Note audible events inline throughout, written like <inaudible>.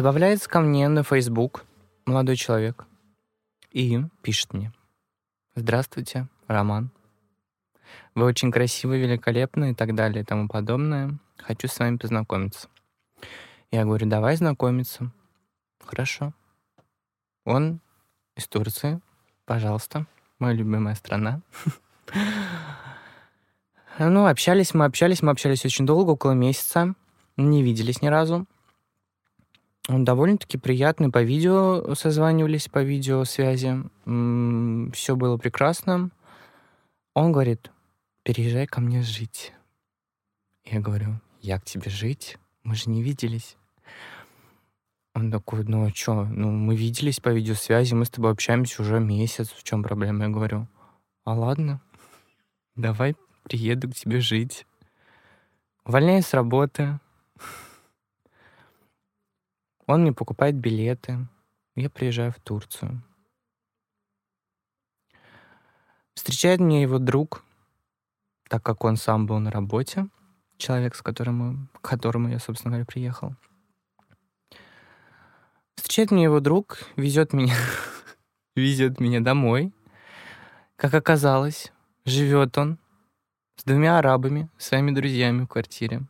Добавляется ко мне на Facebook молодой человек и пишет мне. Здравствуйте, Роман. Вы очень красивый, великолепный и так далее и тому подобное. Хочу с вами познакомиться. Я говорю, давай знакомиться. Хорошо. Он из Турции. Пожалуйста. Моя любимая страна. <laughs> Ну, общались мы, общались, мы общались очень долго, около месяца. Не виделись ни разу. Довольно-таки приятный. По видео созванивались, по видеосвязи. Все было прекрасно. Он говорит, переезжай ко мне жить. Я говорю, я к тебе жить? Мы же не виделись. Он такой, ну а что, ну мы виделись по видеосвязи, мы с тобой общаемся уже месяц, в чем проблема? Я говорю, а ладно, давай приеду к тебе жить. Увольняюсь с работы. Он мне покупает билеты. Я приезжаю в Турцию. Встречает меня его друг, так как он сам был на работе, человек, с которым, к которому я, собственно говоря, приехал. Встречает меня его друг, везет меня, <laughs> везет меня домой. Как оказалось, живет он с двумя арабами, своими друзьями в квартире.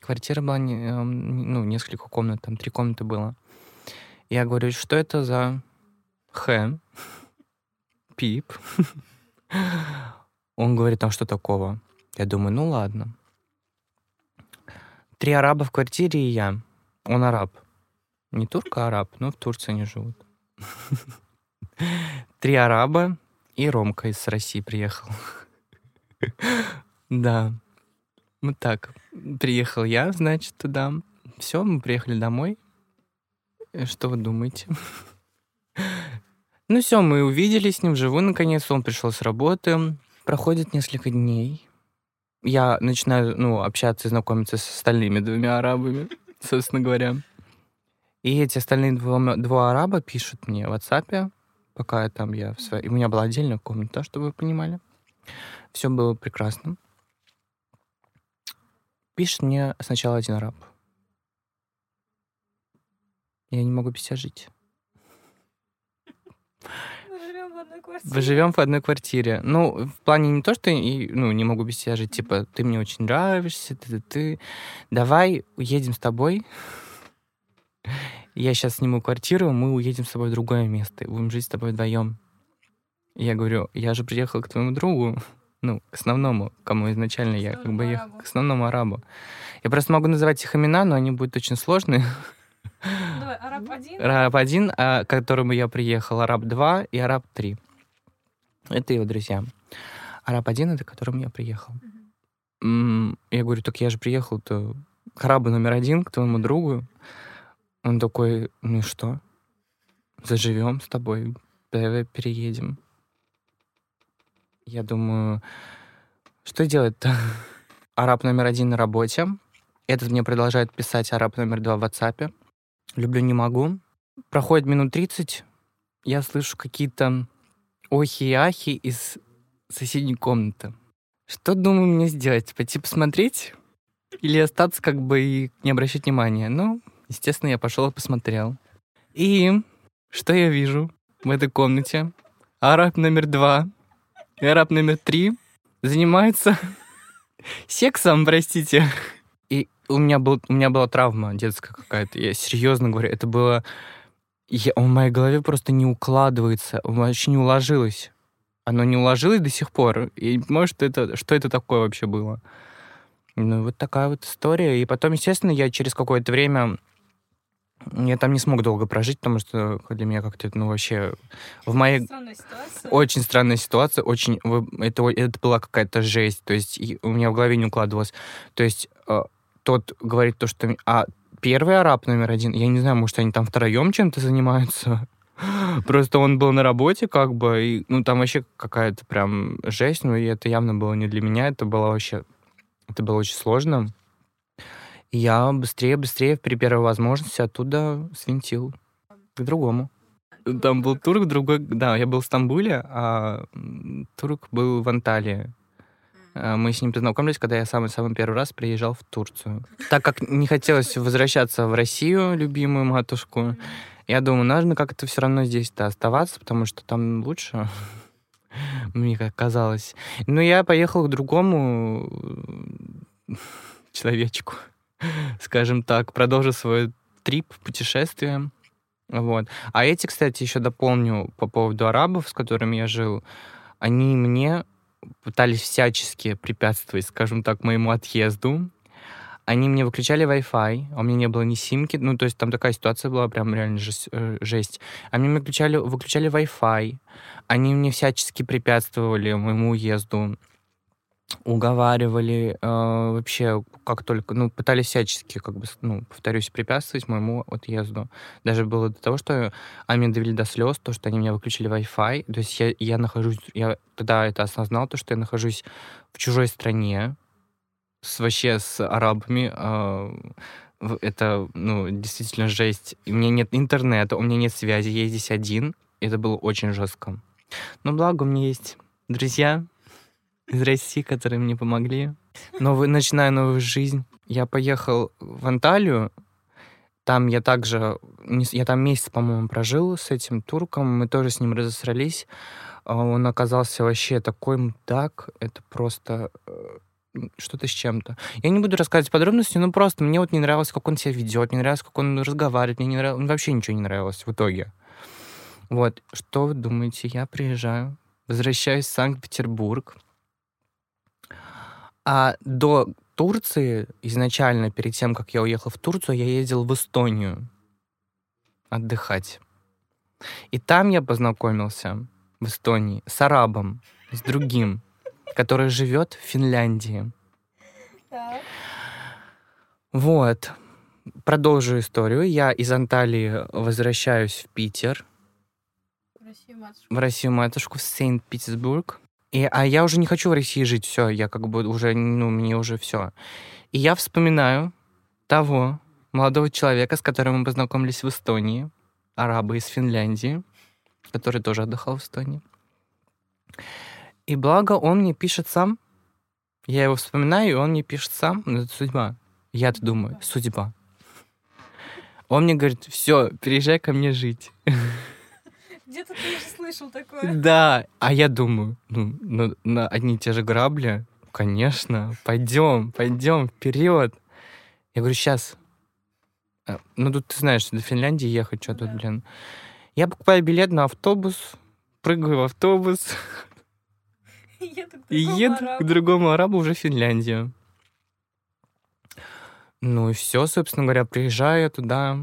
Квартира была, эм, ну, несколько комнат, там три комнаты было. Я говорю, что это за Х? <laughs> Пип. <laughs> Он говорит, а что такого? Я думаю, ну ладно. Три араба в квартире и я. Он араб. Не турк, а араб, но в Турции они живут. <laughs> Три араба и Ромка из России приехал. Да. Вот так. Приехал я, значит, туда. Все, мы приехали домой. Э, что вы думаете? Ну все, мы увиделись с ним вживую, наконец. Он пришел с работы. Проходит несколько дней. Я начинаю, ну, общаться и знакомиться с остальными двумя арабами, <laughs> собственно говоря. И эти остальные два, два араба пишут мне в WhatsApp, пока там я в своей... У меня была отдельная комната, чтобы вы понимали. Все было прекрасно. Пишет мне сначала один араб. Я не могу без тебя жить. Мы живем в одной квартире. Ну, в плане не то, что и, ну, не могу без тебя жить, типа, ты мне очень нравишься, ты, ты, ты. Давай уедем с тобой я сейчас сниму квартиру, мы уедем с тобой в другое место, будем жить с тобой вдвоем. Я говорю, я же приехал к твоему другу, ну, к основному, кому изначально я как бы ехал, к основному арабу. Я просто могу называть их имена, но они будут очень сложные. Давай, араб <laughs> один. Араб один, а, к которому я приехал, араб два и араб три. Это его друзья. Араб один, это к которому я приехал. Я говорю, так я же приехал-то к арабу номер один, к твоему другу. Он такой, ну и что? Заживем с тобой, давай переедем. Я думаю, что делать-то? Араб номер один на работе. Этот мне продолжает писать араб номер два в WhatsApp. Люблю, не могу. Проходит минут 30, я слышу какие-то охи и ахи из соседней комнаты. Что, думаю, мне сделать? Пойти посмотреть? Или остаться как бы и не обращать внимания? Ну, Естественно, я пошел и посмотрел. И что я вижу в этой комнате? Араб номер два и номер три занимаются <laughs> сексом, простите. И у меня, был, у меня была травма детская какая-то. Я серьезно говорю, это было... Я, в моей голове просто не укладывается, вообще не уложилось. Оно не уложилось до сих пор. И что это, что это такое вообще было. Ну, вот такая вот история. И потом, естественно, я через какое-то время я там не смог долго прожить, потому что для меня как-то, ну, вообще... В моей... Странная ситуация. Очень странная ситуация, очень... Это, это была какая-то жесть, то есть у меня в голове не укладывалось. То есть э, тот говорит то, что... А первый араб номер один, я не знаю, может, они там втроем чем-то занимаются? <laughs> Просто он был на работе, как бы, и, ну, там вообще какая-то прям жесть, ну, и это явно было не для меня, это было вообще... Это было очень сложно я быстрее-быстрее при первой возможности оттуда свинтил к другому. Там был турк, другой... Да, я был в Стамбуле, а турк был в Анталии. Э, Мы с ним познакомились, когда я самый-самый первый раз приезжал в Турцию. Так как не хотелось возвращаться в Россию, любимую матушку, я думаю, нужно как-то все равно здесь-то оставаться, потому что там лучше, <laughs> мне как казалось. Но я поехал к другому э, человечку, <laughs> скажем так, продолжил свой трип, путешествие. Вот. А эти, кстати, еще дополню по поводу арабов, с которыми я жил, они мне пытались всячески препятствовать, скажем так, моему отъезду. Они мне выключали Wi-Fi, а у меня не было ни симки, ну, то есть там такая ситуация была прям реально жесть. э. Они мне выключали, выключали Wi-Fi, они мне всячески препятствовали моему уезду, уговаривали, э, вообще как только, ну, пытались всячески, как бы, ну, повторюсь, препятствовать моему отъезду. Даже было до того, что они меня довели до слез, то, что они меня выключили Wi-Fi. То есть я, я нахожусь, я тогда это осознал, то, что я нахожусь в чужой стране, с, вообще с арабами. э, это, ну, действительно жесть. У меня нет интернета, у меня нет связи, я здесь один. И это было очень жестко. Но благо у меня есть друзья из России, которые мне помогли. Новый, начинаю новую жизнь. Я поехал в Анталию. Там я также... Я там месяц, по-моему, прожил с этим турком. Мы тоже с ним разосрались. А Он оказался вообще такой мудак. Это просто э, что-то с чем-то. Я не буду рассказывать подробности, но просто мне вот не нравилось, как он себя ведет, не нравилось, как он разговаривает, мне не нравилось, вообще ничего не нравилось в итоге. Вот, что вы думаете? Я приезжаю, возвращаюсь в Санкт-Петербург, а до Турции, изначально, перед тем, как я уехал в Турцию, я ездил в Эстонию отдыхать. И там я познакомился в Эстонии с арабом, с другим, который живет в Финляндии. Так. Вот. Продолжу историю. Я из Анталии возвращаюсь в Питер, В Россию матушка. в Россию матушку, в Санкт-Петербург. И, а я уже не хочу в России жить, все, я как бы уже, ну, мне уже все. И я вспоминаю того молодого человека, с которым мы познакомились в Эстонии, араба из Финляндии, который тоже отдыхал в Эстонии. И благо он мне пишет сам. Я его вспоминаю, и он мне пишет сам. Ну, это судьба. Я-то думаю, судьба. Он мне говорит, все, переезжай ко мне жить. <laughs> Где-то ты уже слышал такое. Да, а я думаю, ну, ну, на одни и те же грабли, конечно, пойдем, пойдем, вперед. Я говорю, сейчас. Ну, тут ты знаешь, до Финляндии ехать, что тут, Да. блин. Я покупаю билет на автобус, прыгаю в автобус <laughs> Еду к и другому еду арабу. к другому арабу уже в Финляндию. Ну и все, собственно говоря, приезжаю туда.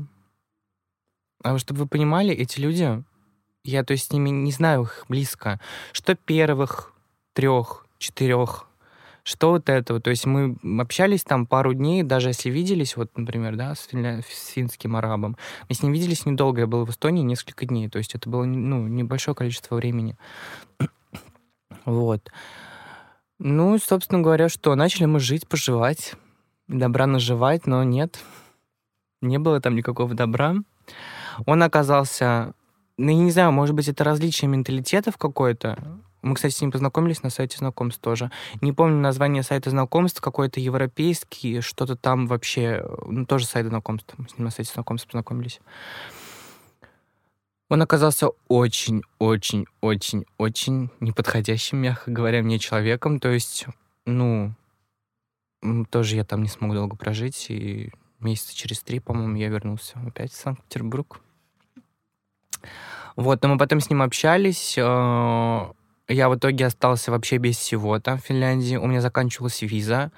А чтобы вы понимали, эти люди, я то есть с ними не знаю их близко, что первых трех, четырех, что вот этого. То есть мы общались там пару дней, даже если виделись, вот, например, да, с, финля- с финским арабом, мы с ним виделись недолго, я был в Эстонии несколько дней, то есть это было, ну, небольшое количество времени. <clears throat> Вот. Ну, собственно говоря, что начали мы жить, поживать, добра наживать, но нет, не было там никакого добра. Он оказался, ну, я не знаю, может быть, это различие менталитетов какое-то. Мы, кстати, с ним познакомились на сайте знакомств тоже. Не помню название сайта знакомств, какой-то европейский, что-то там вообще, ну, тоже сайт знакомств. Мы с ним на сайте знакомств познакомились. Он оказался очень, очень, очень, очень неподходящим, мягко говоря, мне человеком. То есть, ну, тоже я там не смог долго прожить. И месяца через три, по-моему, я вернулся опять в Санкт-Петербург. Вот, но мы потом с ним общались. э, Я в итоге остался вообще без всего там в Финляндии. У меня заканчивалась виза.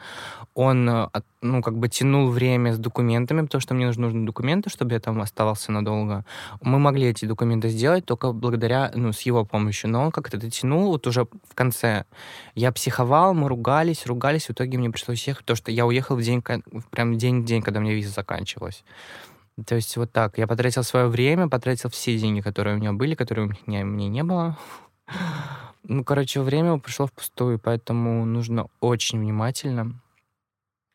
Он, э, ну, как бы тянул время с документами, потому что мне нужны документы, чтобы я там оставался надолго. Мы могли эти документы сделать только благодаря, ну, с его помощью. Но он как-то дотянул, вот уже в конце. Я психовал, мы ругались, ругались. В итоге мне пришлось ехать, потому что я уехал в день, прям день в день, когда у меня виза заканчивалась. То есть вот так. Я потратил свое время, потратил все деньги, которые у меня были, которые у меня, мне не было. Ну, короче, время пришло впустую, поэтому нужно очень внимательно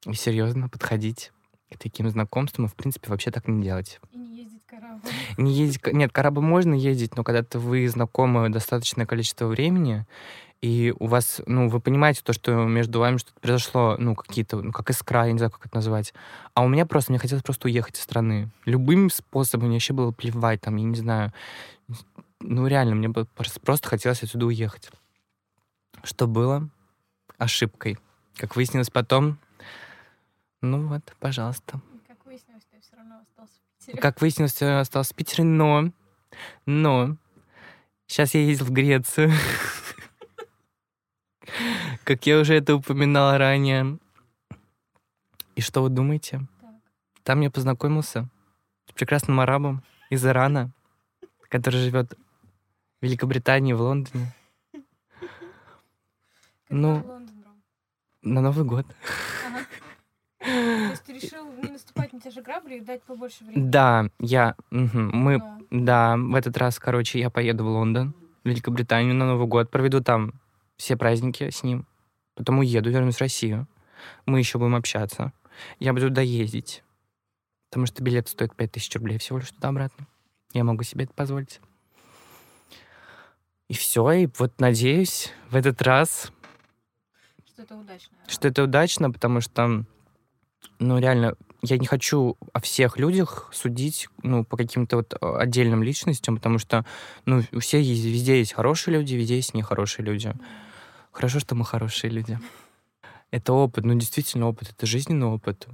и серьезно подходить к таким знакомствам, и, в принципе, вообще так не делать. И не ездить кораблем. Не ездить... Нет, корабль можно ездить, но когда ты вы знакомы достаточное количество времени, и у вас, ну, вы понимаете то, что между вами что-то произошло, ну, какие-то, ну, как искра, я не знаю, как это назвать. А у меня просто, мне хотелось просто уехать из страны. Любым способом мне вообще было плевать, там, я не знаю. Ну, реально, мне просто, просто хотелось отсюда уехать. Что было ошибкой. Как выяснилось потом, ну вот, пожалуйста. Как выяснилось, ты все равно остался в Питере. Как выяснилось, я остался в Питере, но... Но... Сейчас я ездил в Грецию. <laughs> Как я уже это упоминала ранее. И что вы думаете? Там я познакомился с прекрасным арабом из Ирана, который живет в Великобритании, в Лондоне. <laughs> Ну. На Новый год. Ага. То есть ты решил не наступать на те же грабли и дать побольше времени? Да, я... мгм, Мы... Но Да, в этот раз, короче, я поеду в Лондон, в Великобританию на Новый год, проведу там все праздники с ним. Потом уеду, вернусь в Россию. Мы еще будем общаться. Я буду туда ездить. Потому что билет стоит 5000 рублей всего лишь туда-обратно. Я могу себе это позволить. И все, и вот надеюсь в этот раз, Что это удачно. что это удачно, потому что, ну, реально, я не хочу о всех людях судить, ну, по каким-то вот э, отдельным личностям, потому что, ну, у всех есть, везде есть хорошие люди, везде есть нехорошие люди. Хорошо, что мы хорошие люди. Это опыт, ну, действительно опыт, это жизненный опыт.